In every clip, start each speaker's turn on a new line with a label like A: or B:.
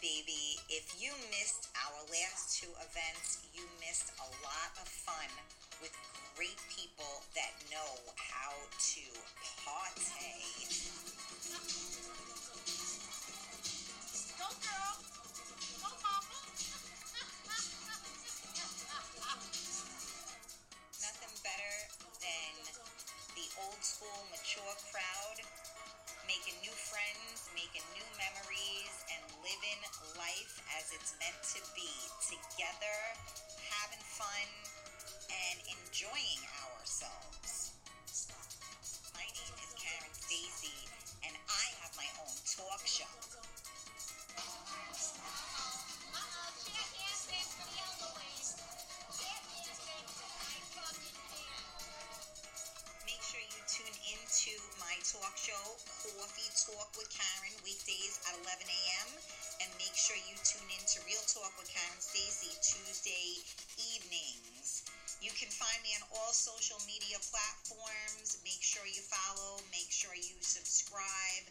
A: baby. If you missed our last two events, you missed a lot of fun with great people that know how to party.
B: Go girl. Go mama.
A: Nothing better than the old school mature crowd making new friends, making new memories, living life as it's meant to be. Together, having fun, and enjoying ourselves. My name is Karen Stacy, and I have my own talk show. Make sure you tune into my talk show, Coffee Talk with Karen, weekdays at 11 a.m. Make sure you tune in to Real Talk with Karen Stacy, Tuesday evenings. You can find me on all social media platforms. Make sure you follow, make sure you subscribe.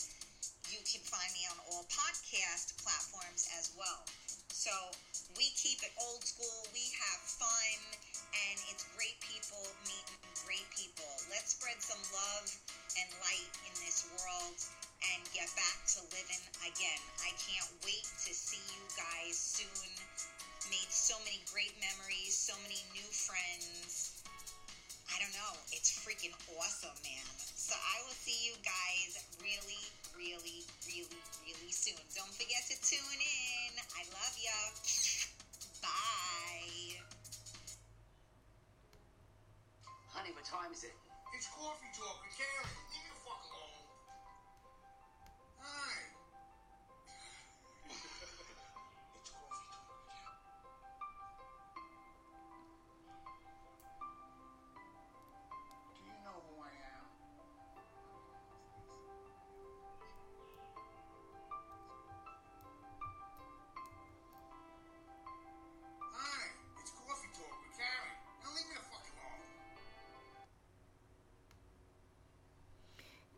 A: You can find me on all podcast platforms as well. So we keep it old school, we have fun, and it's great people meeting great people. Let's spread some love and light in this world and get back to living again. I can't wait to see you guys soon. Made so many great memories, so many new friends. I don't know. It's freaking awesome, man. So I will see you guys really, really, really, really soon. Don't forget to tune in. I love ya. Bye.
C: Honey, what time is it?
D: It's coffee talk with Karen.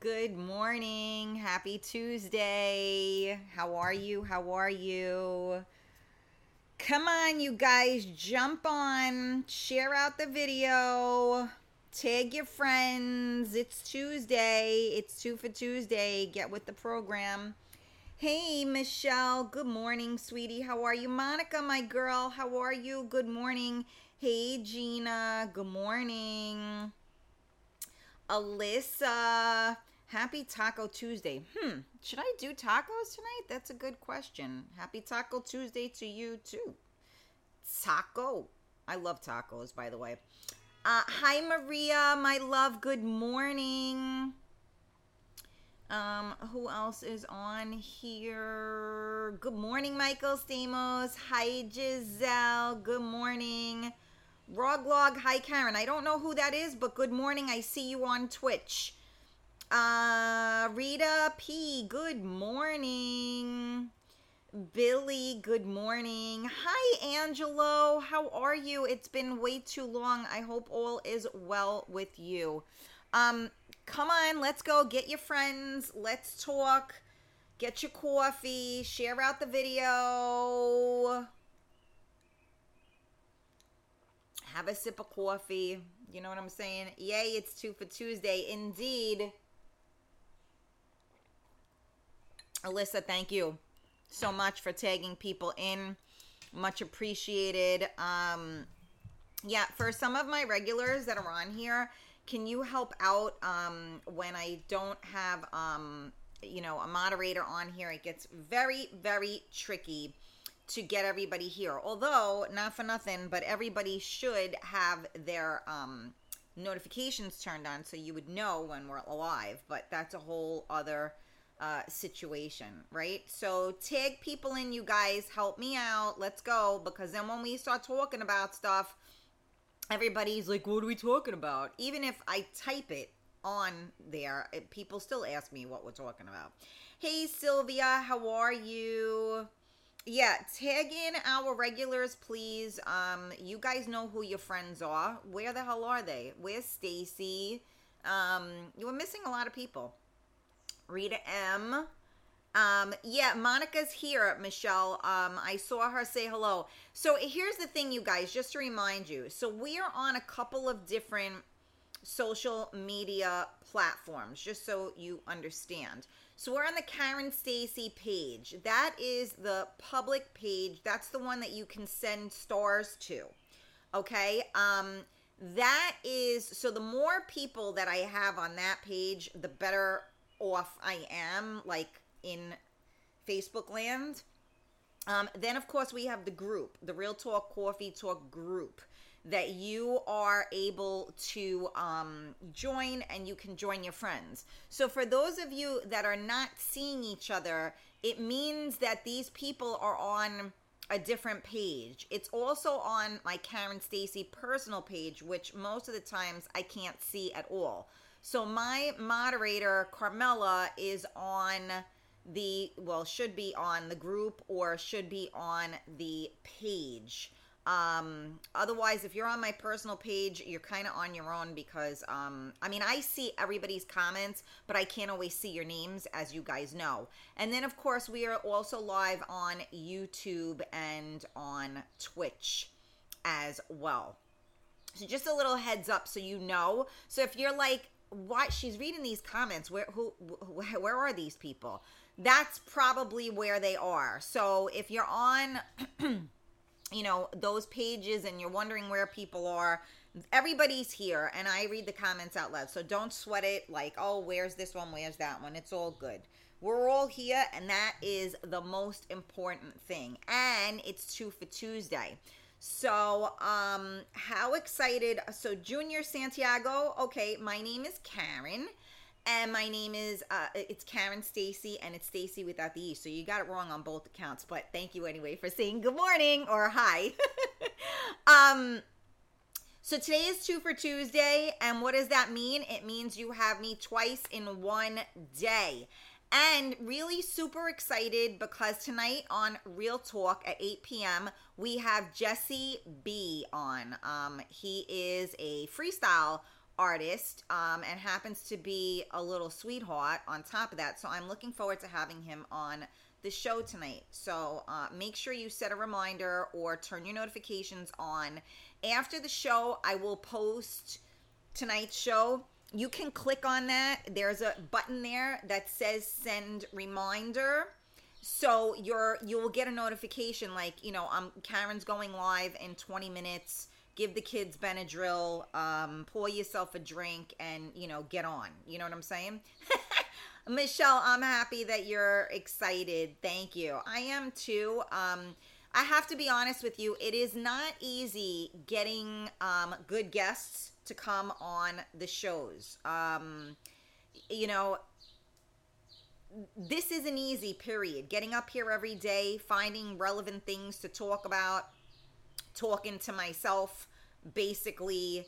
A: Good morning. Happy Tuesday. How are you? How are you? Come on, you guys, jump on, share out the video, tag your friends. It's Tuesday. It's two for Tuesday. Get with the program. Hey, Michelle. Good morning, sweetie. How are you? Monica, my girl. How are you? Good morning. Hey, Gina. Good morning. Alyssa, happy Taco Tuesday. Hmm, should I do tacos tonight? That's a good question. Happy Taco Tuesday to you too. Taco. I love tacos, by the way. Uh, hi, Maria, my love. Good morning. Um, who else is on here? Good morning, Michael Stamos. Hi, Giselle. Good morning. Roglog, hi Karen. I don't know who that is, but good morning. I see you on Twitch. Uh Rita P, good morning. Billy, good morning. Hi Angelo, how are you? It's been way too long. I hope all is well with you. Um come on, let's go get your friends. Let's talk. Get your coffee, share out the video. have a sip of coffee. You know what I'm saying? Yay, it's two for Tuesday. Indeed. Alyssa, thank you so much for tagging people in. Much appreciated. Um, yeah, for some of my regulars that are on here, can you help out um, when I don't have, um, you know, a moderator on here? It gets very, very tricky to get everybody here. Although, not for nothing, but everybody should have their um, notifications turned on so you would know when we're alive. But that's a whole other uh, situation, right? So tag people in, you guys. Help me out. Let's go. Because then when we start talking about stuff, everybody's like, what are we talking about? Even if I type it on there, it, people still ask me what we're talking about. Hey, Sylvia, how are you? Yeah, tag in our regulars, please. Um, you guys know who your friends are. Where the hell are they? Where's Stacy? Um, you were missing a lot of people. Rita M. Um, yeah, Monica's here, Michelle. Um, I saw her say hello. So here's the thing, you guys, just to remind you. So we are on a couple of different social media platforms, just so you understand. So we're on the Karen Stacy page. That is the public page. That's the one that you can send stars to. Okay? Um that is so the more people that I have on that page, the better off I am like in Facebook land. Um, then, of course, we have the group, the Real Talk Coffee Talk group that you are able to um, join and you can join your friends. So, for those of you that are not seeing each other, it means that these people are on a different page. It's also on my Karen Stacy personal page, which most of the times I can't see at all. So, my moderator, Carmela, is on the well should be on the group or should be on the page. Um otherwise if you're on my personal page you're kind of on your own because um i mean i see everybody's comments but i can't always see your names as you guys know. And then of course we are also live on youtube and on twitch as well. So just a little heads up so you know. So if you're like why she's reading these comments where who wh- where are these people? That's probably where they are. So if you're on you know those pages and you're wondering where people are everybody's here and i read the comments out loud. So don't sweat it like oh where's this one? Where's that one? It's all good. We're all here and that is the most important thing. And it's two for tuesday so um how excited so junior santiago okay my name is karen and my name is uh it's Karen Stacy and it's Stacy without the E. So you got it wrong on both accounts, but thank you anyway for saying good morning or hi. um so today is two for Tuesday, and what does that mean? It means you have me twice in one day. And really super excited because tonight on Real Talk at 8 p.m., we have Jesse B on. Um, he is a freestyle artist um, and happens to be a little sweetheart on top of that. So I'm looking forward to having him on the show tonight. So uh, make sure you set a reminder or turn your notifications on. After the show, I will post tonight's show. You can click on that. There's a button there that says send reminder. So you're you'll get a notification like, you know, I'm Karen's going live in 20 minutes give the kids Benadryl, um, pour yourself a drink, and you know, get on. You know what I'm saying? Michelle, I'm happy that you're excited. Thank you. I am too. Um, I have to be honest with you, it is not easy getting um, good guests to come on the shows. Um, you know, this is an easy, period. Getting up here every day, finding relevant things to talk about, talking to myself basically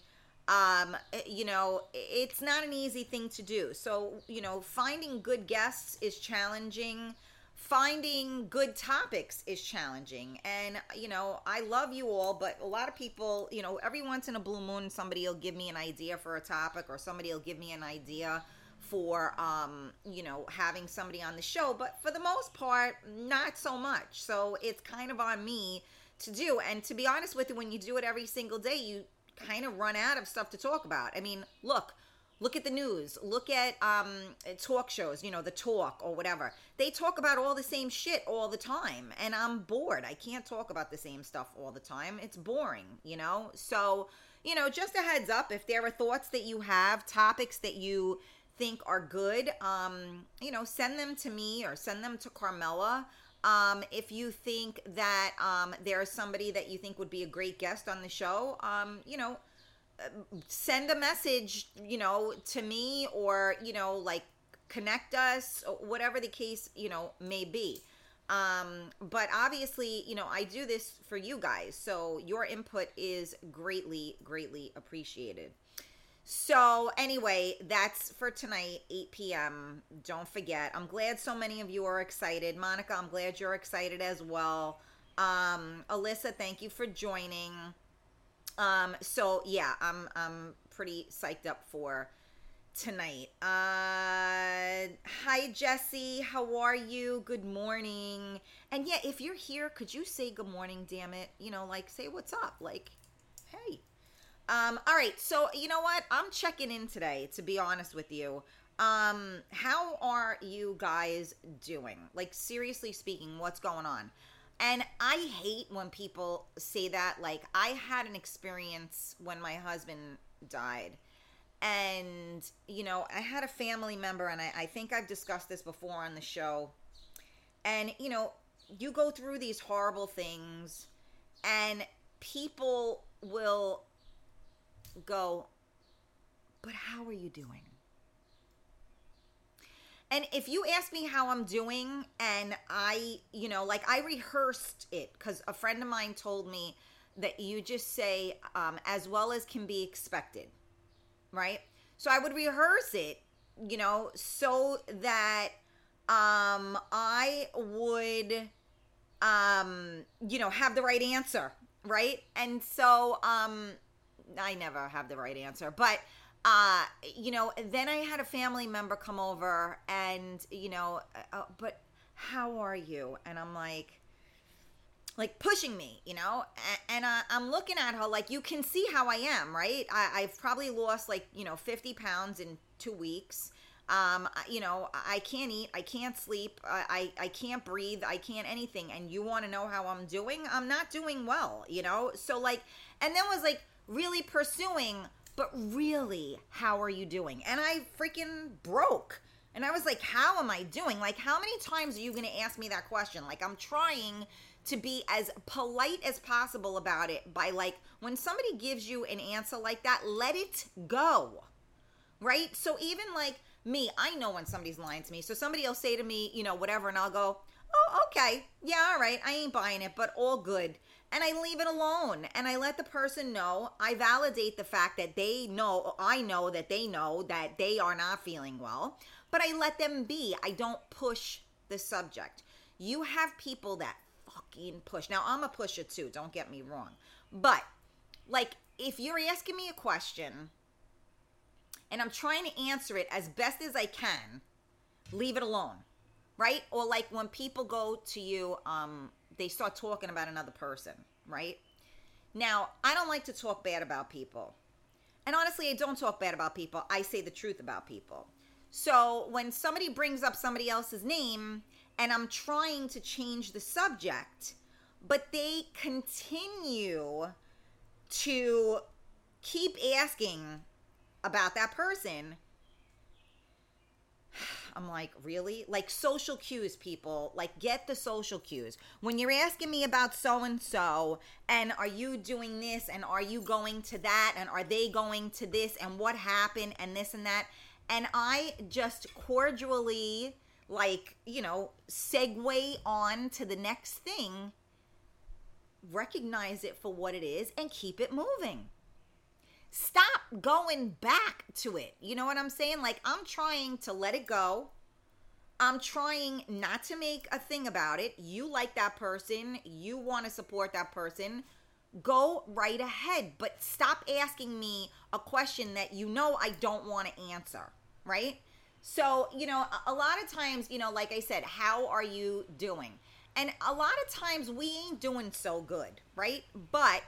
A: um you know it's not an easy thing to do so you know finding good guests is challenging finding good topics is challenging and you know i love you all but a lot of people you know every once in a blue moon somebody will give me an idea for a topic or somebody will give me an idea for um you know having somebody on the show but for the most part not so much so it's kind of on me to do. And to be honest with you, when you do it every single day, you kind of run out of stuff to talk about. I mean, look, look at the news, look at um, talk shows, you know, the talk or whatever. They talk about all the same shit all the time, and I'm bored. I can't talk about the same stuff all the time. It's boring, you know? So, you know, just a heads up if there are thoughts that you have, topics that you think are good, um, you know, send them to me or send them to Carmela. Um, if you think that um, there's somebody that you think would be a great guest on the show, um, you know, send a message, you know, to me or, you know, like connect us, whatever the case, you know, may be. Um, but obviously, you know, I do this for you guys. So your input is greatly, greatly appreciated. So, anyway, that's for tonight, 8 p.m. Don't forget. I'm glad so many of you are excited. Monica, I'm glad you're excited as well. Um, Alyssa, thank you for joining. Um, so yeah, I'm I'm pretty psyched up for tonight. Uh, hi, Jesse. How are you? Good morning. And yeah, if you're here, could you say good morning? Damn it. You know, like say what's up. Like, hey. Um, all right. So you know what? I'm checking in today. To be honest with you. Um, how are you guys doing? Like, seriously speaking, what's going on? And I hate when people say that. Like, I had an experience when my husband died. And, you know, I had a family member, and I, I think I've discussed this before on the show. And, you know, you go through these horrible things, and people will go, But how are you doing? And if you ask me how I'm doing, and I, you know, like I rehearsed it because a friend of mine told me that you just say, um, as well as can be expected, right? So I would rehearse it, you know, so that um, I would, um, you know, have the right answer, right? And so um, I never have the right answer, but uh you know then i had a family member come over and you know uh, but how are you? And i'm like like pushing me you know? And, and uh, i'm looking at her like you can see how i am right? I, i've probably lost like you know 50 pounds in two weeks. Um you know i can't eat i can't sleep i i, I can't breathe i can't anything. And you want to know how i'm doing? I'm not doing well you know? So like and then was like really pursuing but really, how are you doing? And I freaking broke. And I was like, how am I doing? Like, how many times are you going to ask me that question? Like, I'm trying to be as polite as possible about it by like, when somebody gives you an answer like that, let it go. Right? So, even like me, I know when somebody's lying to me. So, somebody will say to me, you know, whatever, and I'll go, oh, okay. Yeah, all right. I ain't buying it, but all good and I leave it alone and I let the person know. I validate the fact that they know, I know that they know that they are not feeling well, but I let them be. I don't push the subject. You have people that fucking push. Now, I'm a pusher too, don't get me wrong. But, like, if you're asking me a question and I'm trying to answer it as best as I can, leave it alone. Right? Or like when people go to you, um, they start talking about another person, right? Now, I don't like to talk bad about people. And honestly, I don't talk bad about people. I say the truth about people. So when somebody brings up somebody else's name and I'm trying to change the subject, but they continue to keep asking about that person, I'm like, really? Like social cues, people. Like, get the social cues. When you're asking me about so and so, and are you doing this, and are you going to that, and are they going to this, and what happened, and this and that. And I just cordially, like, you know, segue on to the next thing, recognize it for what it is, and keep it moving stop going back to it. You know what I'm saying? Like, I'm trying to let it go. I'm trying not to make a thing about it. You like that person, you want to support that person. Go right ahead, but stop asking me a question that you know I don't want to answer, right? So, you know, a- lot of times, you know, like I said, how are you doing? And a lot of times we ain't doing so good, right? But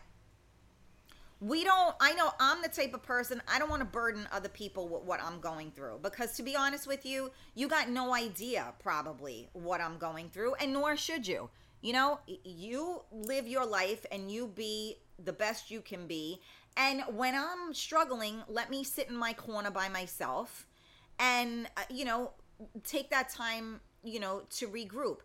A: we don't i know i'm the type of person i don't want to burden other people with what i'm going through because to be honest with you you got no idea probably what i'm going through and nor should you. You know you live your life and you be the best you can be and when i'm struggling let me sit in my corner by myself and uh, you know take that time you know to regroup.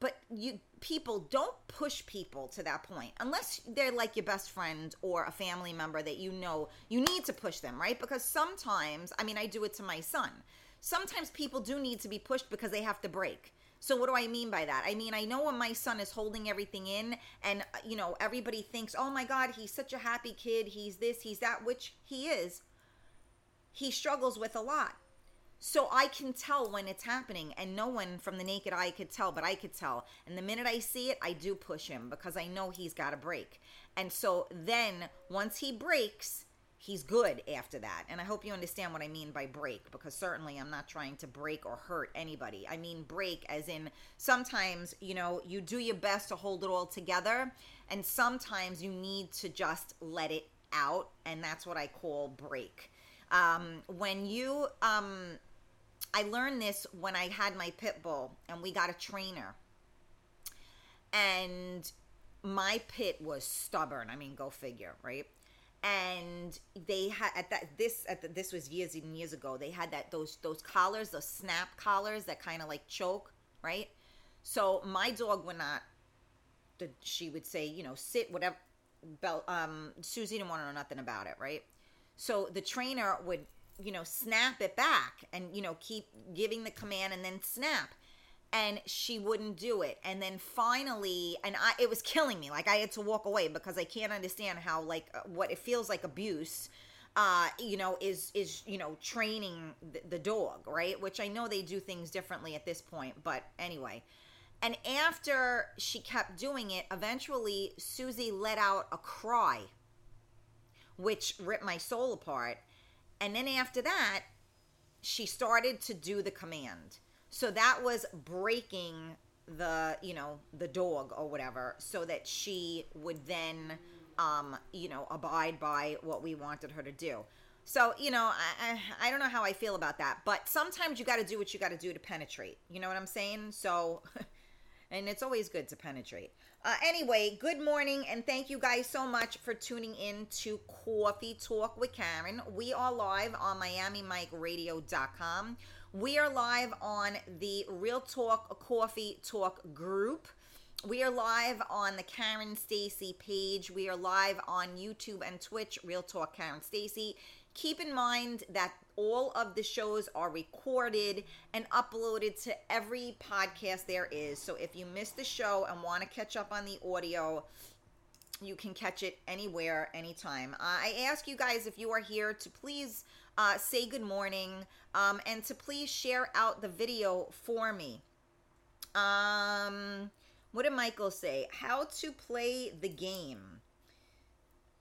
A: But you people don't push people to that point unless they're like your best friend or a family member that you know you need to push them right? Because sometimes i mean i do it to my son. Sometimes people do need to be pushed because they have to break. So what do i mean by that? I mean i know when my son is holding everything in and uh, you know everybody thinks oh my god he's such a happy kid. He's this he's that which he is. He struggles with a lot so I can tell when it's happening, and no one from the naked eye could tell, but I could tell. And the minute I see it, I do push him because I know he's got to break. And so then once he breaks, he's good after that. And I hope you understand what I mean by break because certainly I'm not trying to break or hurt anybody. I mean break as in sometimes, you know, you do your best to hold it all together and sometimes you need to just let it out and that's what I call break. Um when you um I learned this when I had my pit bull and we got a trainer. And my pit was stubborn. I mean, go figure, right? And they had at that this at the, this was years and years ago. They had that those those collars, those snap collars that kind of like choke, right? So my dog would not. The, she would say, you know, sit whatever. Belt. Um, Susie didn't want to know nothing about it, right? So the trainer would, you know, snap it back and you know keep giving the command and then snap. And she wouldn't do it. And then finally and i it was killing me. Like i had to walk away because i can't understand how like uh, what it feels like abuse uh you know is is you know training the, the dog right? Which i know they do things differently at this point but anyway. And after she kept doing it eventually susie let out a cry which ripped my soul apart and then after that she started to do the command so that was breaking the, you know, the dog or whatever, so that she would then, um, you know, abide by what we wanted her to do. So, you know, I, I, I don't know how I feel about that, but sometimes you got to do what you got to do to penetrate. You know what I'm saying? So, and it's always good to penetrate. Uh, anyway, good morning, and thank you guys so much for tuning in to Coffee Talk with Karen. We are live on MiamiMikeRadio.com. We are live on the Real Talk Coffee Talk group. We are live on the Karen Stacy page. We are live on YouTube and Twitch, Real Talk Karen Stacy. Keep in mind that all of the shows are recorded and uploaded to every podcast there is. So if you missed the show and want to catch up on the audio, you can catch it anywhere, anytime. Uh, I ask you guys if you are here to please uh, say good morning um, and to please share out the video for me. Um, what did Michael say? How to play the game.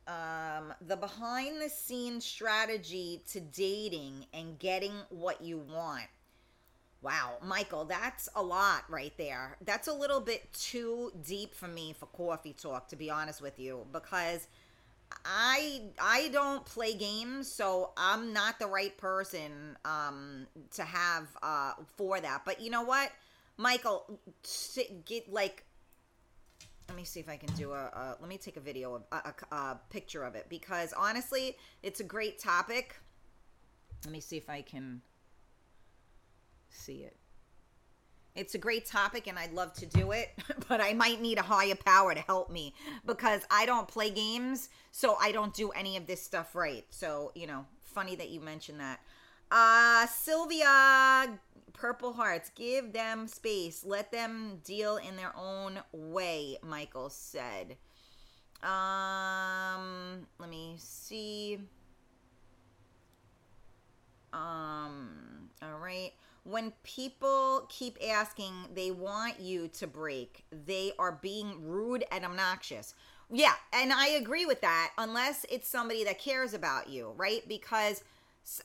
A: Um, the behind the scenes strategy to dating and getting what you want. Wow, Michael, that's a lot right there. That's a little bit too deep for me for coffee talk, to be honest with you, because I I don't play games, so I'm not the right person um, to have uh, for that. But you know what, Michael, get like. Let me see if I can do a. a let me take a video, of, a, a, a picture of it, because honestly, it's a great topic. Let me see if I can see it. It's a great topic and I'd love to do it, but I might need a higher power to help me because I don't play games, so I don't do any of this stuff right. So, you know, funny that you mentioned that. Uh Sylvia Purple Hearts, give them space. Let them deal in their own way, Michael said. Um, let me see. Um, all right when people keep asking they want you to break they are being rude and obnoxious yeah and i agree with that unless it's somebody that cares about you right because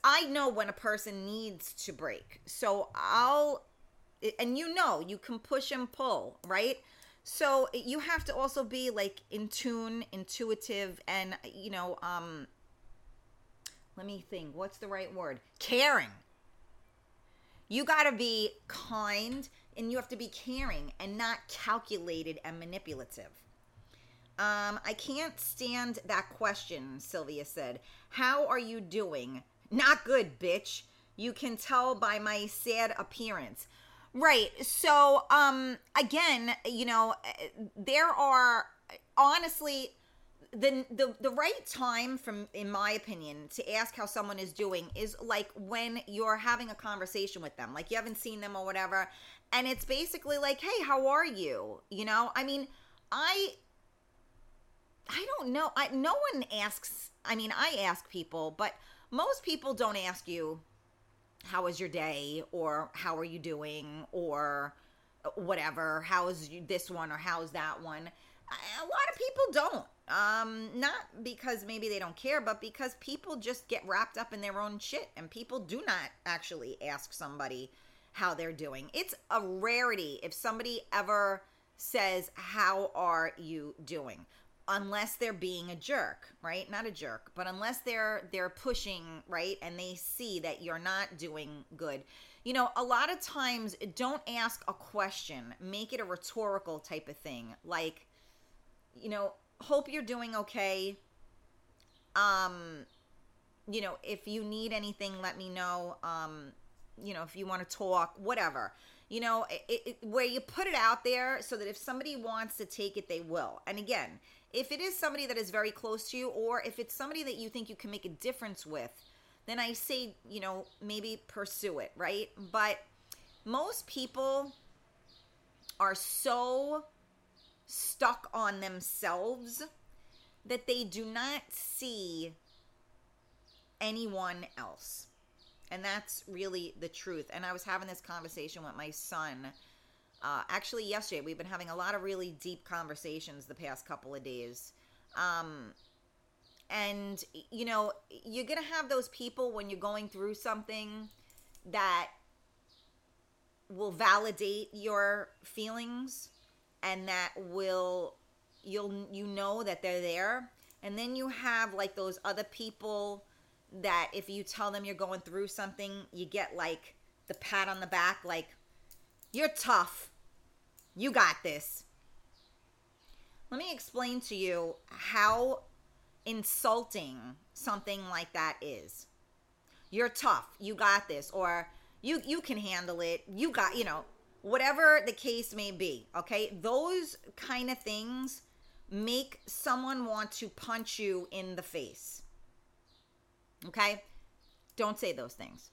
A: i know when a person needs to break so i'll and you know you can push and pull right so you have to also be like in tune intuitive and you know um let me think what's the right word caring you got to be kind and you have to be caring and not calculated and manipulative. Um, I can't stand that question, Sylvia said. How are you doing? Not good, bitch. You can tell by my sad appearance. Right. So, um, again, you know, there are honestly the the the right time from in my opinion to ask how someone is doing is like when you're having a conversation with them like you haven't seen them or whatever and it's basically like hey how are you you know i mean i i don't know i no one asks i mean i ask people but most people don't ask you how was your day or how are you doing or whatever how's this one or how's that one a lot of people don't. Um, not because maybe they don't care, but because people just get wrapped up in their own shit, and people do not actually ask somebody how they're doing. It's a rarity if somebody ever says, "How are you doing?" Unless they're being a jerk, right? Not a jerk, but unless they're they're pushing, right? And they see that you're not doing good. You know, a lot of times don't ask a question, make it a rhetorical type of thing. Like, you know, hope you're doing okay. Um, you know, if you need anything, let me know. Um, you know, if you want to talk, whatever. You know, it, it, where you put it out there so that if somebody wants to take it, they will. And again, if it is somebody that is very close to you, or if it's somebody that you think you can make a difference with, then I say, you know, maybe pursue it, right? But most people are so stuck on themselves that they do not see anyone else. And that's really the truth. And I was having this conversation with my son. Uh, actually, yesterday, we've been having a lot of really deep conversations the past couple of days. Um, and, you know, you're going to have those people when you're going through something that will validate your feelings and that will you'll you know that they're there and then you have like those other people that if you tell them you're going through something you get like the pat on the back like you're tough. You got this. Let me explain to you how insulting something like that is. You're tough. You got this or you you can handle it. You got you know whatever the case may be okay? Those kind of things make someone want to punch you in the face okay? Don't say those things.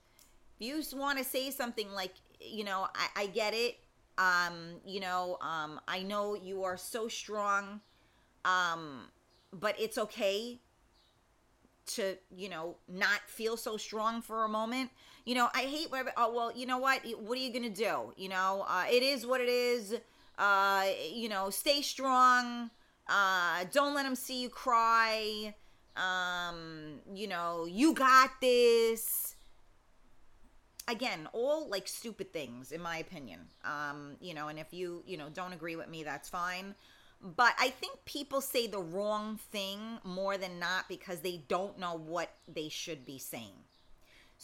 A: If you want to say something like you know I, I get it um you know um i know you are so strong um but it's okay to you know not feel so strong for a moment. You know i hate where oh well you know what? What are you gonna do? You know uh, it is what it is. Uh you know stay strong. Uh don't let them see you cry um you know you got this. Again all like stupid things in my opinion. Um you know and if you you know don't agree with me that's fine. But i think people say the wrong thing more than not because they don't know what they should be saying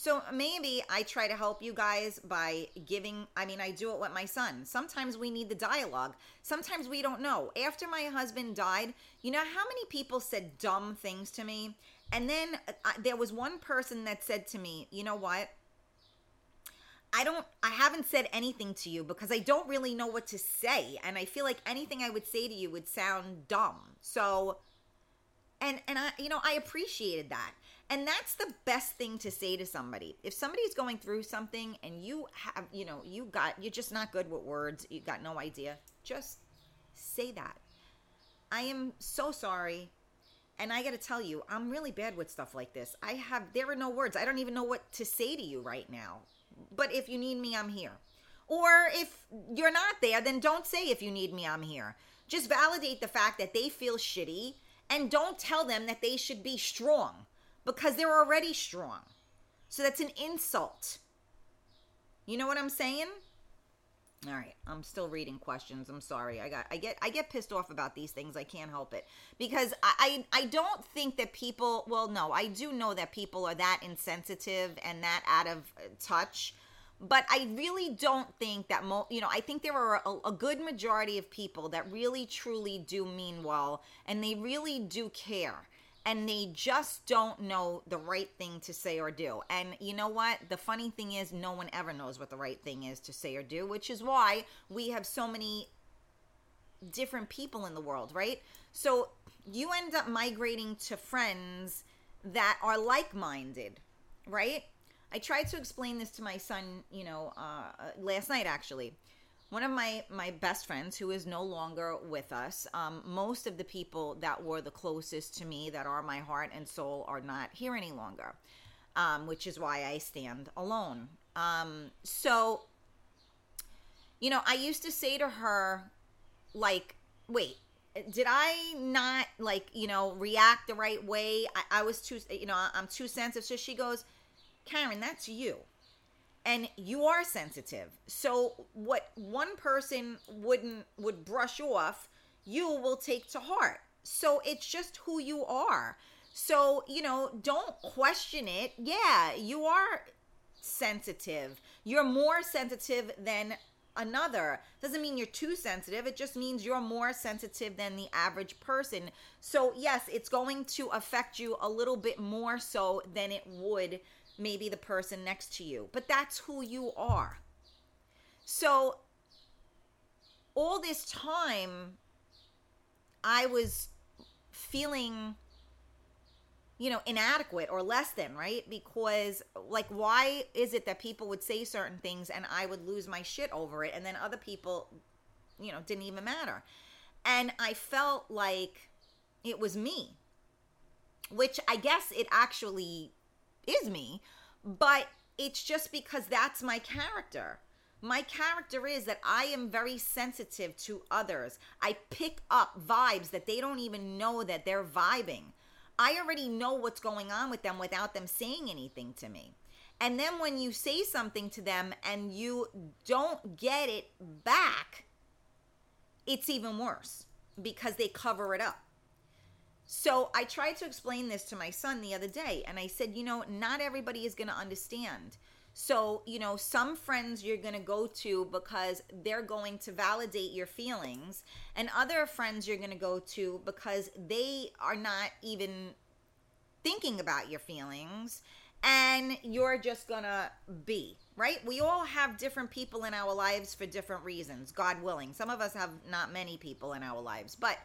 A: so maybe I try to help you guys by giving, I mean, I do it with my son. Sometimes we need the dialogue. Sometimes we don't know. After my husband died, you know how many people said dumb things to me? And then uh, there was one person that said to me, you know what? I don't I haven't said anything to you because I don't really know what to say and I feel like anything I would say to you would sound dumb. So and and I you know I appreciated that. And that's the best thing to say to somebody. If somebody's going through something and you have, you know, you got you're just not good with words, you got no idea, just say that. I am so sorry. And I got to tell you, I'm really bad with stuff like this. I have there are no words. I don't even know what to say to you right now. But if you need me, I'm here. Or if you're not there, then don't say if you need me, I'm here. Just validate the fact that they feel shitty and don't tell them that they should be strong because they're already strong. So that's an insult. You know what I'm saying? All right, I'm still reading questions. I'm sorry. I got I get I get pissed off about these things. I can't help it. Because I I, I don't think that people, well no, I do know that people are that insensitive and that out of touch. But I really don't think that mo you know, I think there are a, a good majority of people that really truly do mean well and they really do care and they just don't know the right thing to say or do. And you know what? The funny thing is, no one ever knows what the right thing is to say or do, which is why we have so many different people in the world, right? So you end up migrating to friends that are like minded, right? I tried to explain this to my son, you know, uh, last night actually one of my my best friends who is no longer with us um, most of the people that were the closest to me that are my heart and soul are not here any longer um, which is why i stand alone um, so you know i used to say to her like wait did I not like you know react the right way? I, I was too you know I'm too sensitive. So she goes, Karen, that's you, and you are sensitive. So what one person wouldn't would brush off, you will take to heart. So it's just who you are. So you know, don't question it. Yeah, you are sensitive. You're more sensitive than another. Doesn't mean you're too sensitive. It just means you're more sensitive than the average person. So, yes, it's going to affect you a little bit more so than it would maybe the person next to you. But that's who you are. So, all this time, I was feeling you know inadequate or less than right because like why is it that people would say certain things and i would lose my shit over it and then other people you know didn't even matter and i felt like it was me which i guess it actually is me but it's just because that's my character my character is that I am very sensitive to others. I pick up vibes that they don't even know that they're vibing. I already know what's going on with them without them saying anything to me. And then when you say something to them and you don't get it back, it's even worse because they cover it up. So I tried to explain this to my son the other day, and I said, you know, not everybody is going to understand. So, you know, some friends you're going to go to because they're going to validate your feelings, and other friends you're going to go to because they are not even thinking about your feelings and you're just going to be, right? We all have different people in our lives for different reasons, God willing. Some of us have not many people in our lives, but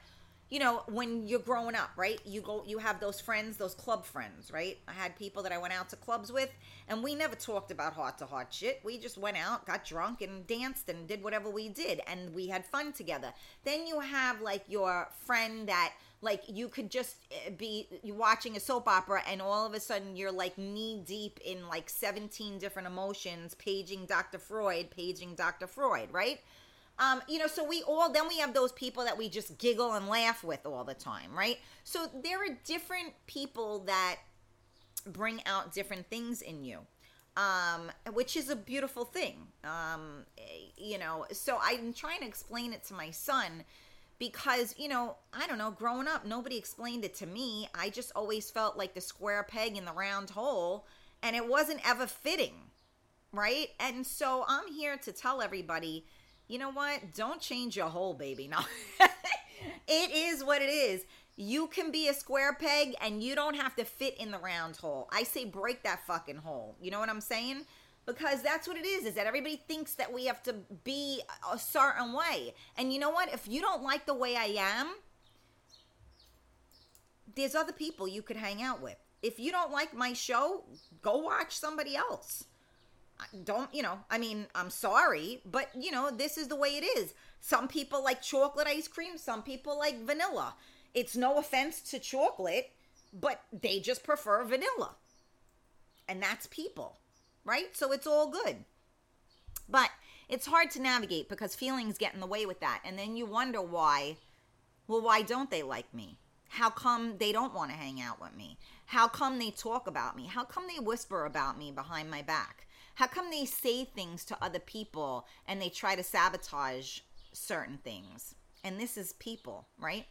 A: you know when you're growing up right? You go you have those friends those club friends right? I had people that i went out to clubs with and we never talked about heart to heart shit. We just went out got drunk and danced and did whatever we did and we had fun together. Then you have like your friend that like you could just eh, be watching a soap opera and all of a sudden you're like knee deep in like 17 different emotions paging dr freud paging dr freud right um, you know, so we all then we have those people that we just giggle and laugh with all the time, right? So there are different people that bring out different things in you. Um, which is a beautiful thing. Um, eh, you know, so I'm trying to explain it to my son because, you know, I don't know, growing up, nobody explained it to me. I just always felt like the square peg in the round hole, and it wasn't ever fitting, right? And so I'm here to tell everybody you know what? Don't change your hole, baby. No. it is what it is. You can be a square peg and you don't have to fit in the round hole. I say break that fucking hole. You know what I'm saying? Because that's what it is, is that everybody thinks that we have to be a certain way. And you know what? If you don't like the way I am, there's other people you could hang out with. If you don't like my show, go watch somebody else don't you know i mean i'm sorry but you know this is the way it is. Some people like chocolate ice cream some people like vanilla. It's no offense to chocolate but they just prefer vanilla. And that's people right? So it's all good. But it's hard to navigate because feelings get in the way with that. And then you wonder why well why don't they like me? How come they don't want to hang out with me? How come they talk about me? How come they whisper about me behind my back how come they say things to other people and they try to sabotage certain things? And this is people, right?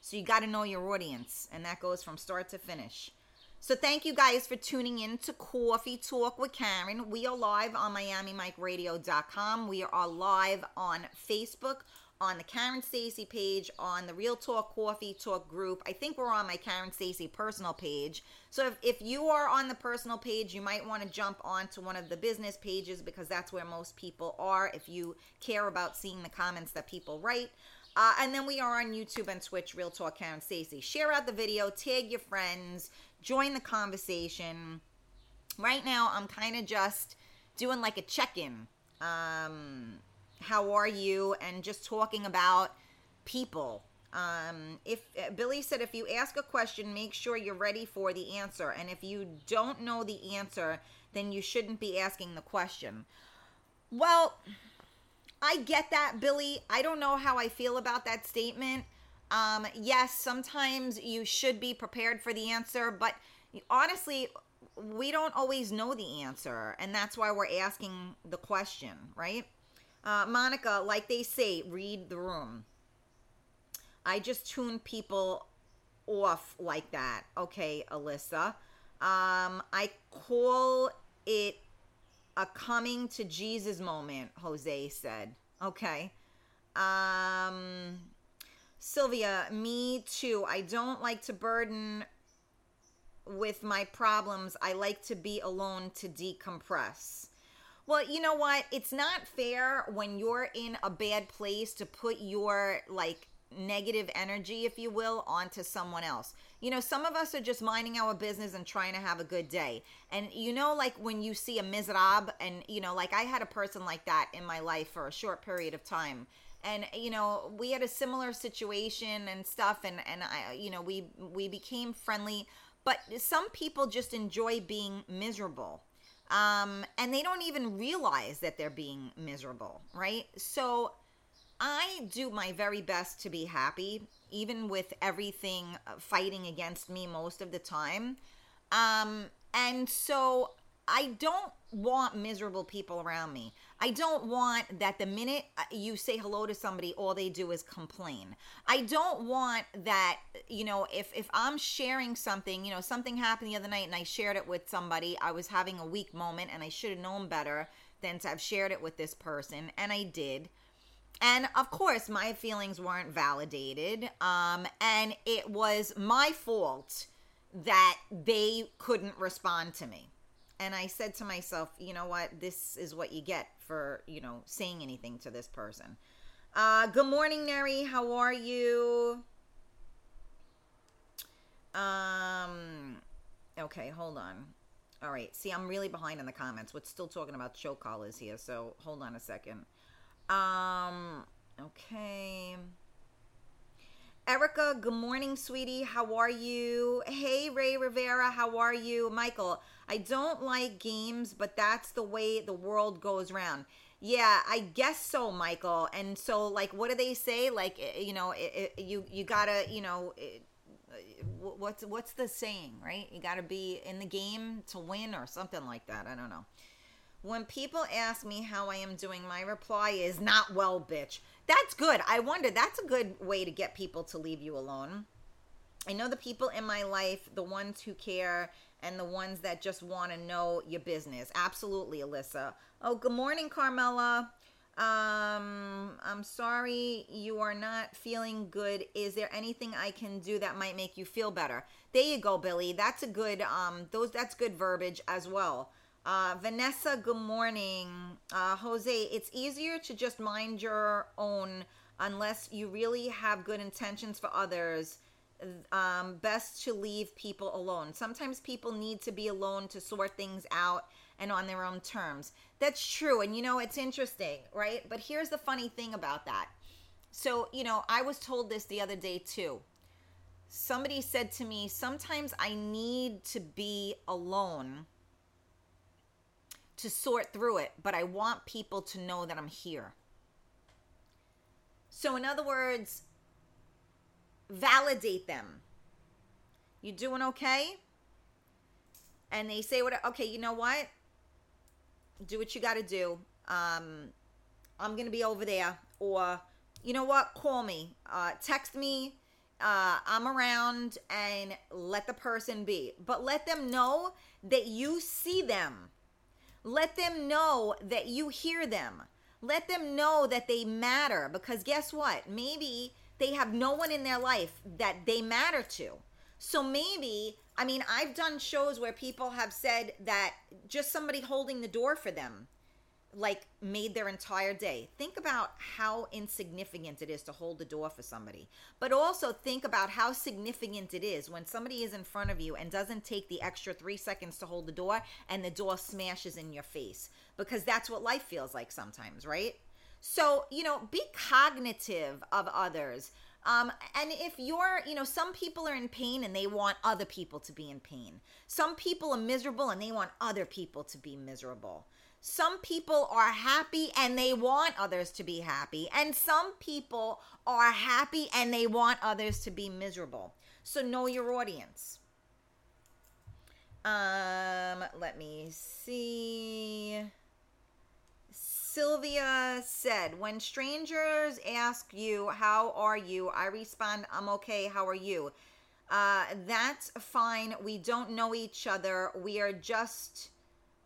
A: So you got to know your audience, and that goes from start to finish. So thank you guys for tuning in to Coffee Talk with Karen. We are live on MiamiMikeRadio.com. We are live on Facebook on the Karen Stacy page, on the Real Talk Coffee Talk group. I think we're on my Karen Stacy personal page. So if, if you are on the personal page, you might want to jump onto one of the business pages because that's where most people are if you care about seeing the comments that people write. Uh, and then we are on YouTube and Twitch, Real Talk Karen Stacy. Share out the video, tag your friends, join the conversation. Right now, I'm kind of just doing like a check in. Um, how are you and just talking about people. Um, if uh, billy said if you ask a question make sure you're ready for the answer. And if you don't know the answer then you shouldn't be asking the question. Well i get that billy. I don't know how i feel about that statement. Um, yes, sometimes you should be prepared for the answer, but honestly, we don't always know the answer, and that's why we're asking the question, right? Uh, Monica, like they say, read the room. I just tune people off like that. Okay, Alyssa. Um, I call it a coming to Jesus moment, Jose said. Okay. Um, Sylvia, me too. I don't like to burden with my problems. I like to be alone to decompress. Well, you know what? It's not fair when you're in a bad place to put your like negative energy, if you will, onto someone else. You know, some of us are just minding our business and trying to have a good day. And you know, like when you see a miserable, and you know, like I had a person like that in my life for a short period of time. And you know, we had a similar situation and stuff, and and I, you know, we we became friendly. But some people just enjoy being miserable um, and they don't even realize that they're being miserable, right? So I do my very best to be happy, even with everything uh, fighting against me most of the time. Um, and so I don't want miserable people around me. I don't want that the minute uh, you say hello to somebody, all they do is complain. I don't want that, you know, if, if I'm sharing something, you know, something happened the other night and I shared it with somebody, I was having a weak moment and I should have known better than to have shared it with this person, and I did. And of course, my feelings weren't validated. Um, and it was my fault that they couldn't respond to me and I said to myself, you know what? This is what you get for, you know, saying anything to this person. Uh, good morning, Neri. How are you? Um, okay, hold on. All right. See, I'm really behind in the comments. We're still talking about show callers here, so hold on a second. Um, okay. Erica, good morning, sweetie. How are you? Hey, Ray Rivera, how are you? Michael, I don't like games, but that's the way the world goes round. Yeah, I guess so, Michael. And so, like, what do they say? Like, eh, you know, it, it, you you gotta, you know, eh, it, what's what's the saying, right? You gotta be in the game to win, or something like that. I don't know. When people ask me how I am doing, my reply is not well, bitch. That's good. I wonder, that's a good way to get people to leave you alone. I know the people in my life, the ones who care and the ones that just want to know your business. Absolutely, Alyssa. Oh, good morning, Carmela. Um, I'm sorry you are not feeling good. Is there anything I can do that might make you feel better? There you go, Billy. That's a good um those that's good verbiage as well. Uh, Vanessa, good morning. Uh, Jose, it's easier to just mind your own unless you really have good intentions for others. Um, best to leave people alone. Sometimes people need to be alone to sort things out and on their own terms. That's true. And you know, it's interesting, right? But here's the funny thing about that. So, you know, I was told this the other day too. Somebody said to me, sometimes I need to be alone to sort through it, but I want people to know that I'm here. So, in other words, validate them. You doing okay? And they say, "What? Okay, you know what? Do what you got to do. Um, I'm gonna be over there, or you know what? Call me, uh, text me. Uh, I'm around, and let the person be. But let them know that you see them let them know that you hear them. Let them know that they matter because guess what? Maybe they have no one in their life that they matter to. So maybe, I mean, I've done shows where people have said that just somebody holding the door for them like made their entire day. Think about how insignificant it is to hold the door for somebody. But also think about how significant it is when somebody is in front of you and doesn't take the extra 3 seconds to hold the door and the door smashes in your face because that's what life feels like sometimes, right? So, you know, be cognitive of others. Um, and if you're, you know, some people are in pain and they want other people to be in pain. Some people are miserable and they want other people to be miserable. Some people are happy and they want others to be happy, and some people are happy and they want others to be miserable. So know your audience. Um, let me see. Sylvia said, When strangers ask you, How are you? I respond, I'm okay. How are you? Uh, that's fine. We don't know each other. We are just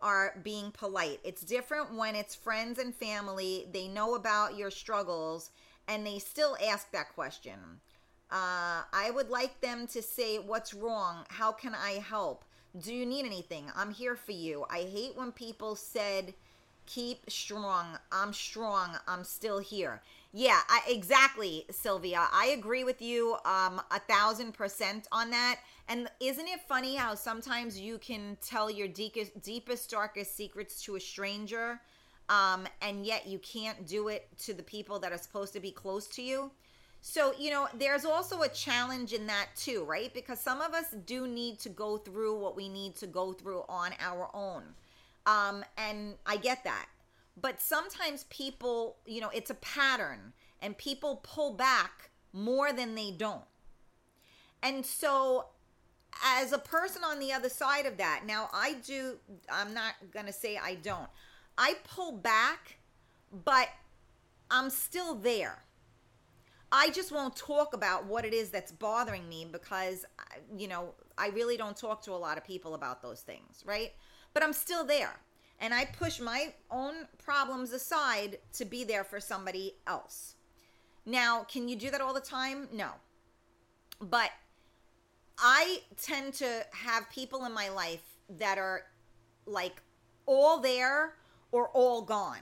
A: are being polite. It's different when it's friends and family. They know about your struggles and they still ask that question. Uh, I would like them to say, What's wrong? How can I help? Do you need anything? I'm here for you. I hate when people said, keep strong. I'm strong. I'm still here. Yeah, I, exactly, Sylvia. I agree with you um, a thousand percent on that. And isn't it funny how sometimes you can tell your deepest, deepest darkest secrets to a stranger, um, and yet you can't do it to the people that are supposed to be close to you? So, you know, there's also a challenge in that too, right? Because some of us do need to go through what we need to go through on our own. Um, and I get that. But sometimes people, you know, it's a pattern and people pull back more than they don't. And so, as a person on the other side of that, now I do, I'm not going to say I don't. I pull back, but I'm still there. I just won't talk about what it is that's bothering me because, you know, I really don't talk to a lot of people about those things, right? But I'm still there. And I push my own problems aside to be there for somebody else. Now, can you do that all the time? No. But I tend to have people in my life that are like all there or all gone.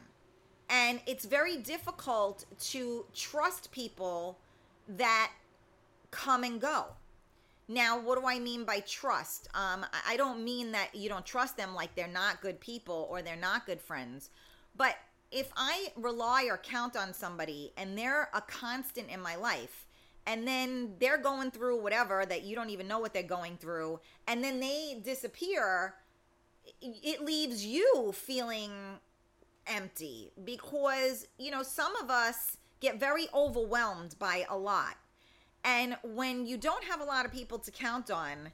A: And it's very difficult to trust people that come and go. Now, what do I mean by trust? Um, I don't mean that you don't trust them like they're not good people or they're not good friends. But if I rely or count on somebody and they're a constant in my life, and then they're going through whatever that you don't even know what they're going through, and then they disappear, it leaves you feeling empty because, you know, some of us get very overwhelmed by a lot. And when you don't have a lot of people to count on,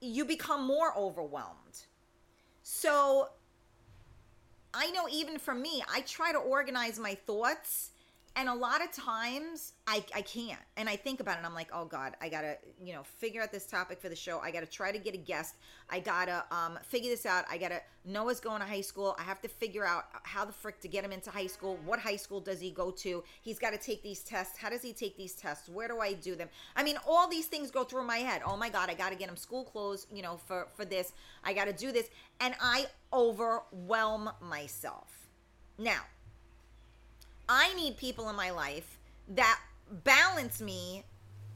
A: you become more overwhelmed. So I know even for me, I try to organize my thoughts and a lot of times I, I can't. And i think about it and i'm like oh god i gotta you know figure out this topic for the show. I gotta try to get a guest. I gotta um, figure this out. I gotta noah's going to high school. I have to figure out how the frick to get him into high school. What high school does he go to? He's got to take these tests. How does he take these tests? Where do i do them? I mean all these things go through my head. Oh my god i gotta get him school clothes you know for for this. I gotta do this. And i overwhelm myself. Now I need people in my life that balance me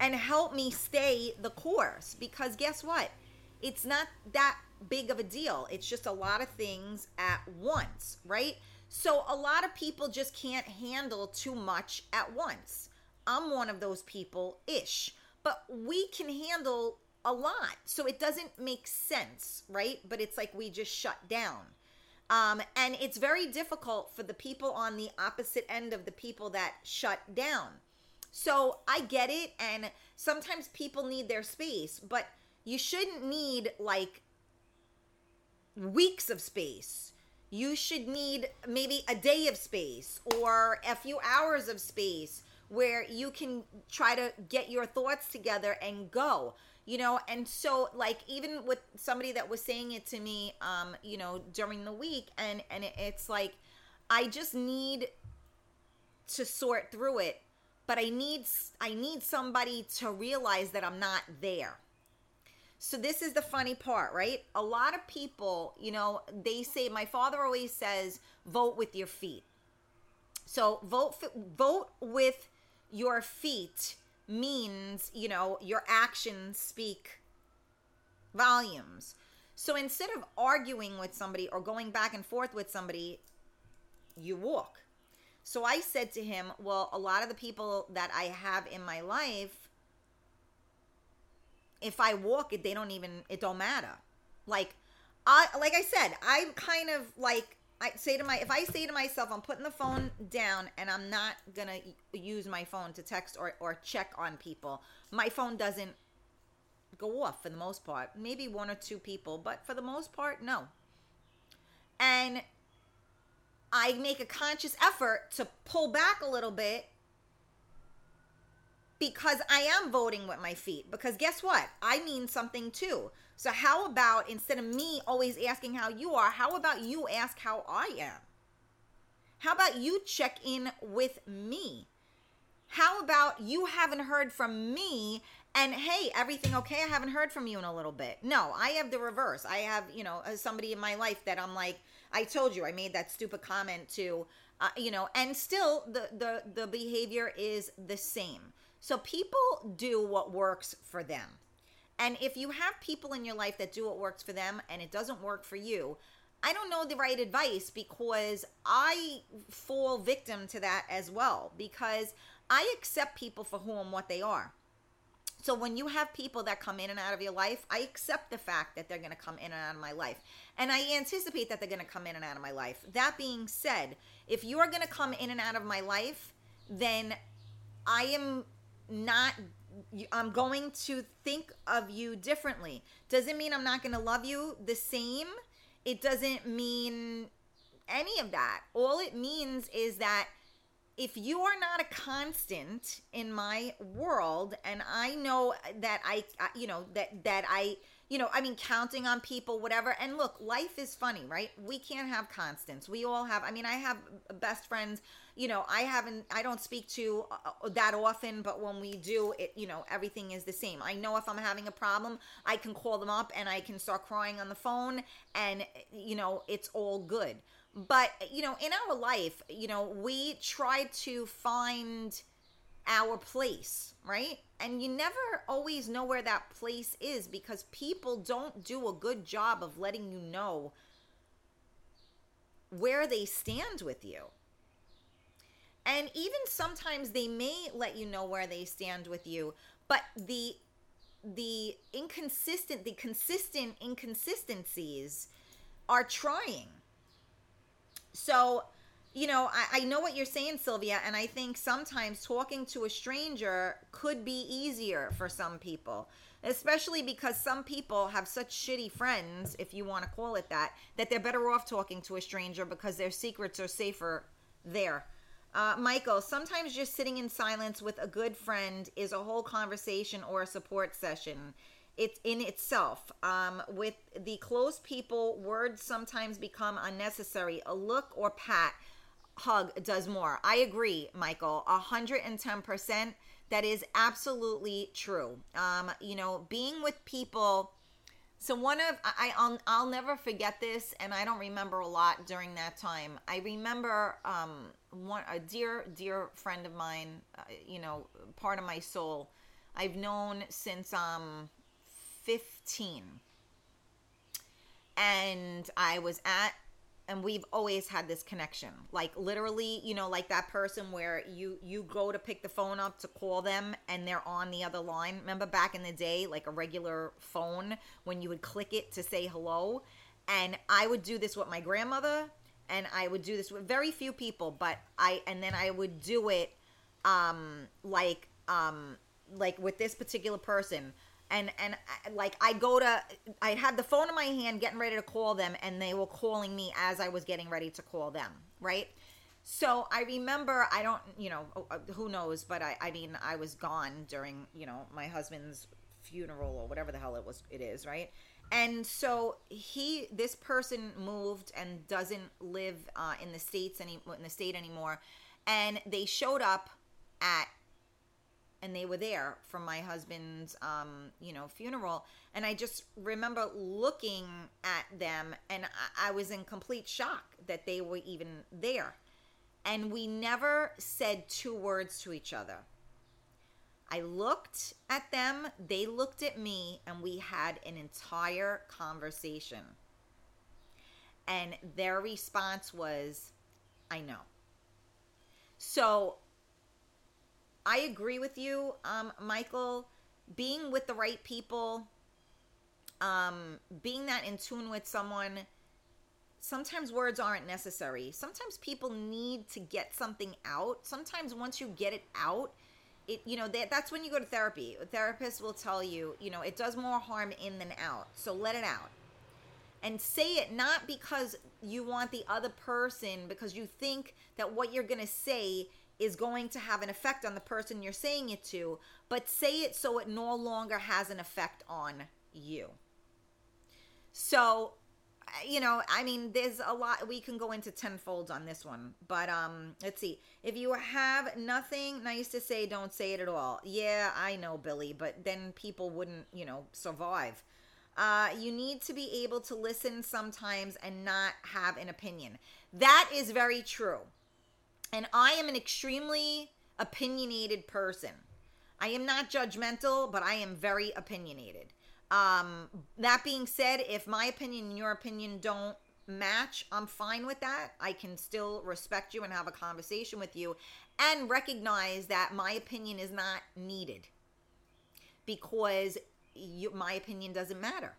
A: and help me stay the course because guess what? It's not that big of a deal. It's just a lot of things at once, right? So a lot of people just can't handle too much at once. I'm one of those people ish, but we can handle a lot. So it doesn't make sense, right? But it's like we just shut down. Um, and it's very difficult for the people on the opposite end of the people that shut down. So I get it. And sometimes people need their space, but you shouldn't need like weeks of space. You should need maybe a day of space or a few hours of space where you can try to get your thoughts together and go you know and so like even with somebody that was saying it to me um you know during the week and and it, it's like i just need to sort through it but i need i need somebody to realize that i'm not there. So this is the funny part right? A lot of people you know they say my father always says vote with your feet. So vote vote with your feet means, you know, your actions speak volumes. So instead of arguing with somebody or going back and forth with somebody, you walk. So I said to him, Well, a lot of the people that I have in my life, if I walk it, they don't even, it don't matter. Like, I, like I said, I'm kind of like I say to my if I say to myself I'm putting the phone down and I'm not gonna use my phone to text or or check on people, my phone doesn't go off for the most part. Maybe one or two people, but for the most part, no. And I make a conscious effort to pull back a little bit because I am voting with my feet. Because guess what? I mean something too. So, how about instead of me always asking how you are, how about you ask how I am? How about you check in with me? How about you haven't heard from me and hey, everything okay? I haven't heard from you in a little bit. No, I have the reverse. I have, you know, uh, somebody in my life that I'm like, I told you I made that stupid comment to, uh, you know, and still the the the behavior is the same. So people do what works for them. And if you have people in your life that do what works for them and it doesn't work for you, I don't know the right advice because I fall victim to that as well because I accept people for who and what they are. So when you have people that come in and out of your life, I accept the fact that they're going to come in and out of my life. And I anticipate that they're going to come in and out of my life. That being said, if you are going to come in and out of my life, then I am not I'm going to think of you differently. Doesn't mean I'm not going to love you the same. It doesn't mean any of that. All it means is that if you are not a constant in my world and I know that I you know that that I you know, I mean, counting on people, whatever. And look, life is funny, right? We can't have constants. We all have. I mean, I have best friends. You know, I haven't. I don't speak to uh, that often, but when we do, it. You know, everything is the same. I know if I'm having a problem, I can call them up and I can start crying on the phone, and you know, it's all good. But you know, in our life, you know, we try to find our place, right? And you never always know where that place is because people don't do a good job of letting you know where they stand with you. And even sometimes they may let you know where they stand with you, but the the inconsistent the consistent inconsistencies are trying. So, you know, I, I know what you're saying, Sylvia, and I think sometimes talking to a stranger could be easier for some people, especially because some people have such shitty friends, if you want to call it that, that they're better off talking to a stranger because their secrets are safer there. Uh, Michael, sometimes just sitting in silence with a good friend is a whole conversation or a support session. It's in itself. Um, with the close people, words sometimes become unnecessary. A look or pat, hug does more. I agree, Michael. A hundred and ten percent. That is absolutely true. Um, you know, being with people. So one of I I'll, I'll never forget this, and I don't remember a lot during that time. I remember um, one a dear dear friend of mine, uh, you know, part of my soul. I've known since um 15 and I was at and we've always had this connection. Like literally you know like that person where you you go to pick the phone up to call them and they're on the other line. Remember back in the day like a regular phone when you would click it to say hello? And i would do this with my grandmother and i would do this with very few people but i and then i would do it um like um like with this particular person. And and I- like I go to I had the phone in my hand getting ready to call them and they were calling me as I was getting ready to call them right? So I remember I don't you know uh, who knows but I I mean I was gone during you know my husband's funeral or whatever the hell it was it is right and so he this person moved and doesn't live uh, in the states any in the state anymore. And they showed up at and they were there for my husband's um you know funeral. And i just remember looking at them and I, I was in complete shock that they were even there. And we never said two words to each other i looked at them they looked at me and we had an entire conversation and their response was i know so I agree with you, um, Michael. Being with the right people, um, being that in tune with someone, sometimes words aren't necessary. Sometimes people need to get something out. Sometimes once you get it out, it you know that that's when you go to therapy. A therapist will tell you, you know, it does more harm in than out. So let it out. And say it not because you want the other person because you think that what you're going to say is going to have an effect on the person you're saying it to, but say it so it no longer has an effect on you. So, you know, I mean, there's a lot we can go into tenfold on this one, but um, let's see. If you have nothing nice to say, don't say it at all. Yeah, I know, Billy, but then people wouldn't, you know, survive. Uh, you need to be able to listen sometimes and not have an opinion. That is very true. And I am an extremely opinionated person. I am not judgmental, but I am very opinionated. Um, that being said, if my opinion and your opinion don't match, I'm fine with that. I can still respect you and have a conversation with you and recognize that my opinion is not needed because you, my opinion doesn't matter.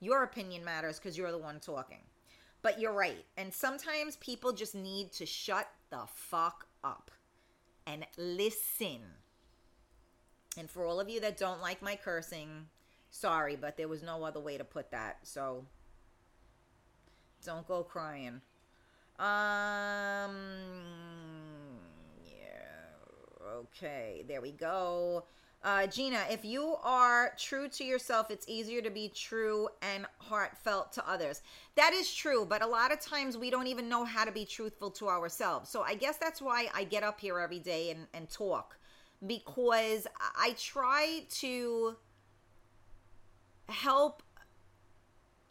A: Your opinion matters because you're the one talking. But you're right. And sometimes people just need to shut the fuck up and listen. And for all of you that don't like my cursing, sorry, but there was no other way to put that. So don't go crying. Um yeah. Okay, there we go. Uh, Gina, if you are true to yourself, it's easier to be true and heartfelt to others. That is true, but a lot of times we don't even know how to be truthful to ourselves. So I guess that's why I get up here every day and, and talk because I try to help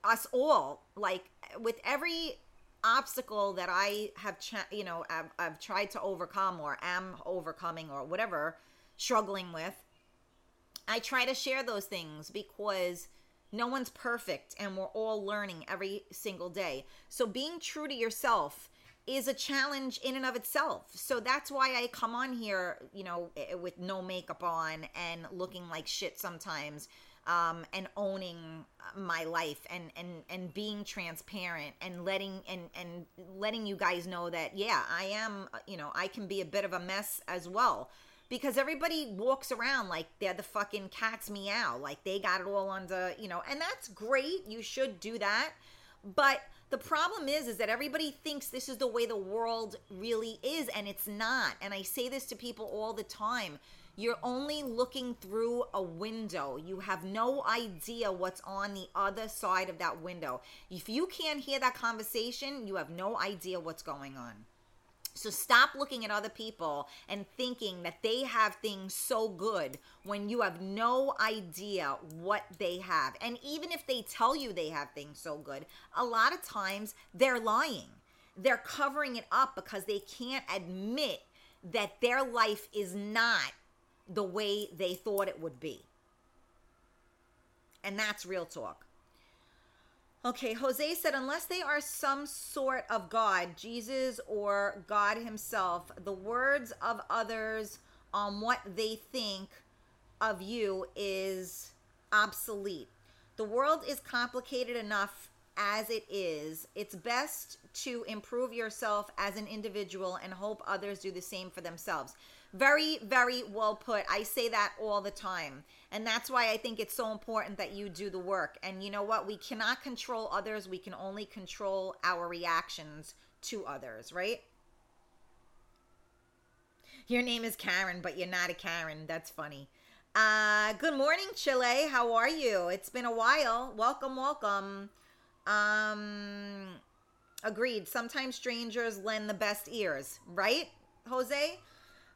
A: us all, like with every obstacle that I have, cha- you know, I've, I've tried to overcome or am overcoming or whatever, struggling with. I try to share those things because no one's perfect and we're all learning every single day. So being true to yourself is a challenge in and of itself. So that's why I come on here, you know, eh, with no makeup on and looking like shit sometimes. Um, and owning my life and, and, and being transparent and letting and, and letting you guys know that yeah I am you know I can be a bit of a mess as well. Because everybody walks around like they're the fucking cat's meow like they got it all under you know and that's great you should do that. But the problem is is that everybody thinks this is the way the world really is and it's not. And i say this to people all the time you're only looking through a window. You have no idea what's on the other side of that window. If you can't hear that conversation, you have no idea what's going on. So stop looking at other people and thinking that they have things so good when you have no idea what they have. And even if they tell you they have things so good, a lot of times they're lying. They're covering it up because they can't admit that their life is not the way they thought it would be. And that's real talk. Okay, Jose said, unless they are some sort of God, Jesus or God Himself, the words of others on what they think of you is obsolete. The world is complicated enough as it is. It's best to improve yourself as an individual and hope others do the same for themselves. Very, very well put. I say that all the time. And that's why I think it's so important that you do the work. And you know what? We cannot control others, we can only control our reactions to others, right? Your name is Karen, but you're not a Karen. That's funny. Uh, good morning, Chile. How are you? It's been a while. Welcome, welcome. Um, agreed. Sometimes strangers lend the best ears, right, Jose?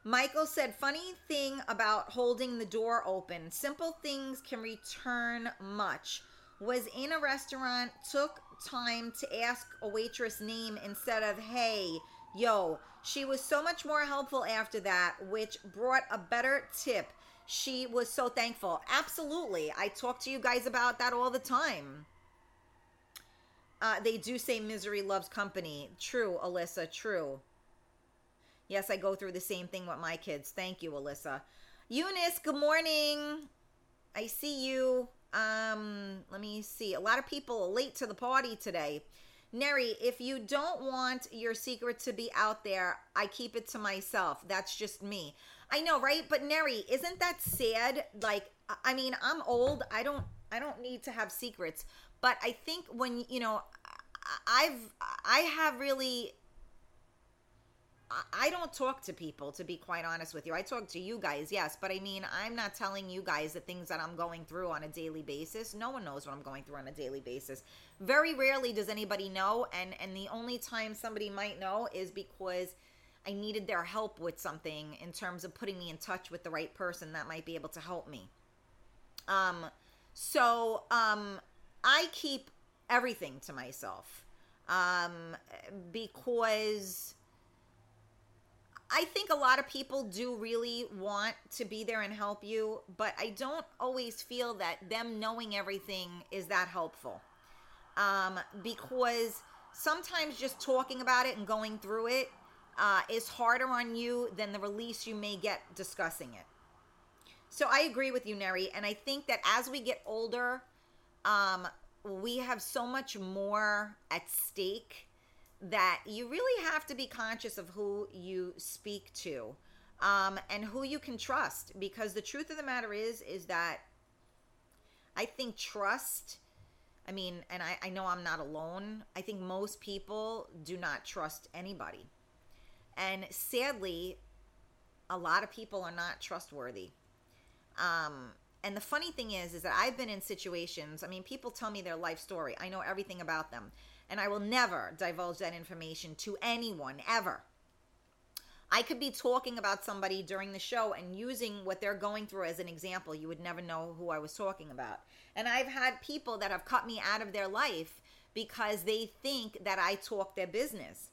A: Michael said, funny thing about holding the door open. Simple things can return much. Was in a restaurant, took time to ask a waitress name instead of, hey, yo. She was so much more helpful after that, which brought a better tip. She was so thankful. Absolutely. I talk to you guys about that all the time. Uh, they do say misery loves company. True, Alyssa, true. Yes, I go through the same thing with my kids. Thank you, Alyssa. Eunice, good morning. I see you. Um, let me see. A lot of people are late to the party today. Neri, if you don't want your secret to be out there, I keep it to myself. That's just me. I know, right? But Neri, isn't that sad? Like, I- mean, I'm old. I don't, I don't need to have secrets. But I think when you know, I've, I have really I- don't talk to people, to be quite honest with you. I talk to you guys, yes, but I mean, I'm not telling you guys the things that I'm going through on a daily basis. No one knows what I'm going through on a daily basis. Very rarely does anybody know, and and the only time somebody might know is because I needed their help with something in terms of putting me in touch with the right person that might be able to help me. Um, so um, I keep everything to myself um, because I think a lot of people do really want to be there and help you, but I don't always feel that them knowing everything is that helpful. Um, because sometimes just talking about it and going through it uh, is harder on you than the release you may get discussing it. So I agree with you, Neri, and I think that as we get older, um, we have so much more at stake that you really have to be conscious of who you speak to um, and who you can trust because the truth of the matter is is that i think trust i mean and I, I know i'm not alone i think most people do not trust anybody. And sadly a lot of people are not trustworthy. Um, and the funny thing is is that i've been in situations i mean people tell me their life story. I know everything about them and i will never divulge that information to anyone ever. I could be talking about somebody during the show and using what they're going through as an example. You would never know who i was talking about. And i've had people that have cut me out of their life because they think that i talk their business.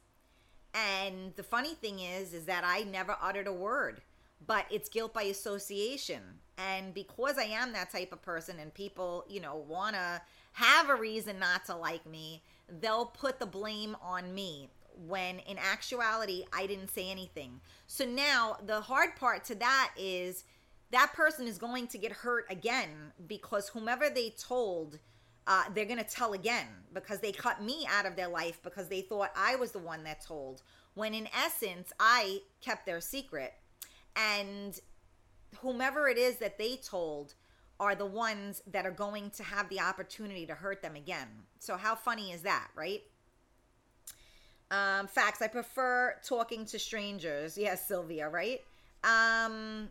A: And the funny thing is is that i never uttered a word but it's guilt by association. And because i am that type of person and people you know want to have a reason not to like me they'll put the blame on me when in actuality i didn't say anything so now the hard part to that is that person is going to get hurt again because whomever they told uh, they're going to tell again because they cut me out of their life because they thought I was the one that told. When in essence, I kept their secret. And whomever it is that they told are the ones that are going to have the opportunity to hurt them again. So, how funny is that, right? Um, facts. I prefer talking to strangers. Yes, Sylvia, right? Um,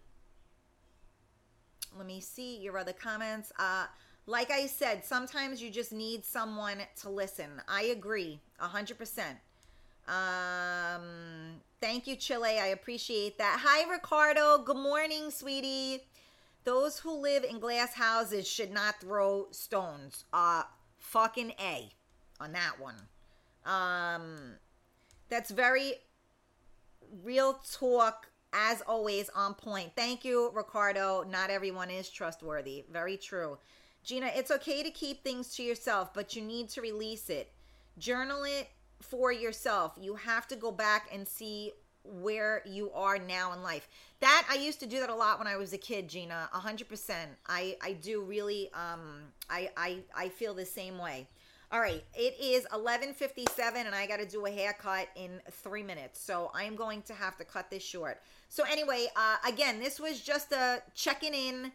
A: let me see your other comments. Uh, like I said, sometimes you just need someone to listen. I agree, a hundred percent. Um, thank you, Chile. I appreciate that. Hi, Ricardo. Good morning, sweetie. Those who live in glass houses should not throw stones. Uh, fucking a on that one. Um, that's very real talk as always on point. Thank you ricardo. Not everyone is trustworthy. Very true. Gina it's okay to keep things to yourself but you need to release it. Journal it for yourself. You have to go back and see where you are now in life that i used to do that a lot when i was a kid gina 100% i i do really um i i i feel the same way all right, it is 11:57 and I got to do a haircut in 3 minutes. So I'm going to have to cut this short. So anyway, uh again, this was just a checking in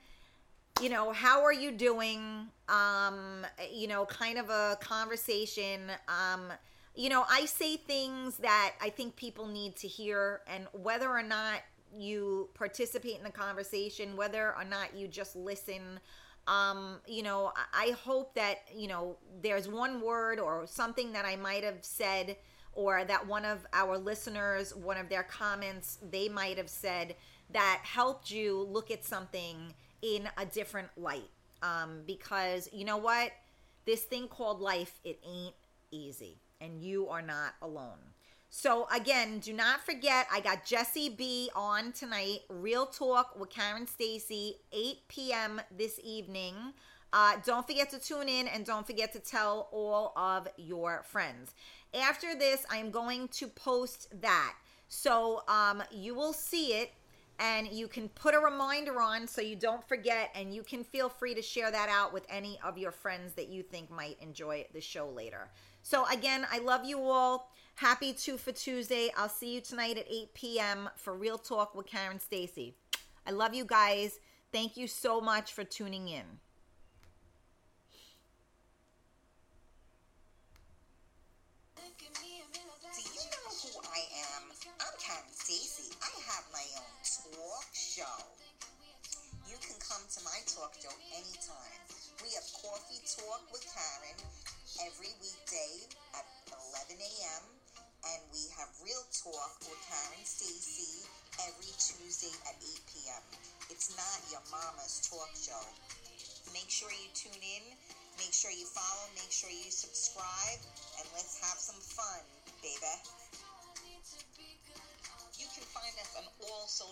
A: you know, how are you doing? Um, you know, kind of a conversation. Um, you know, I say things that I think people need to hear and whether or not you participate in the conversation, whether or not you just listen, um you know I- hope that you know there's one word or something that i might have said or that one of our listeners one of their comments they might have said that helped you look at something in a different light. Um because you know what? This thing called life it ain't easy and you are not alone so again, do not forget I got Jesse B on tonight. Real Talk with Karen Stacy, 8 p.m. this evening. Uh, don't forget to tune in and don't forget to tell all of your friends. After this, I'm going to post that. So um, you will see it and you can put a reminder on so you don't forget and you can feel free to share that out with any of your friends that you think might enjoy the show later.
E: So again, I love you all. Happy two for Tuesday. I'll see you tonight at 8 p.m. for Real Talk with Karen Stacy. I love you guys. Thank you so much for tuning in.
A: Do you know who I am? I'm Karen Stacy. I have my own talk show. You can come to my talk show anytime. We have Coffee Talk with Karen every weekday at 11 a.m. And we have Real Talk with Karen Stacy every Tuesday at 8 p.m. It's not your mama's talk show. Make sure you tune in. Make sure you follow. Make sure you subscribe. And let's have some fun, baby. You can find us on all social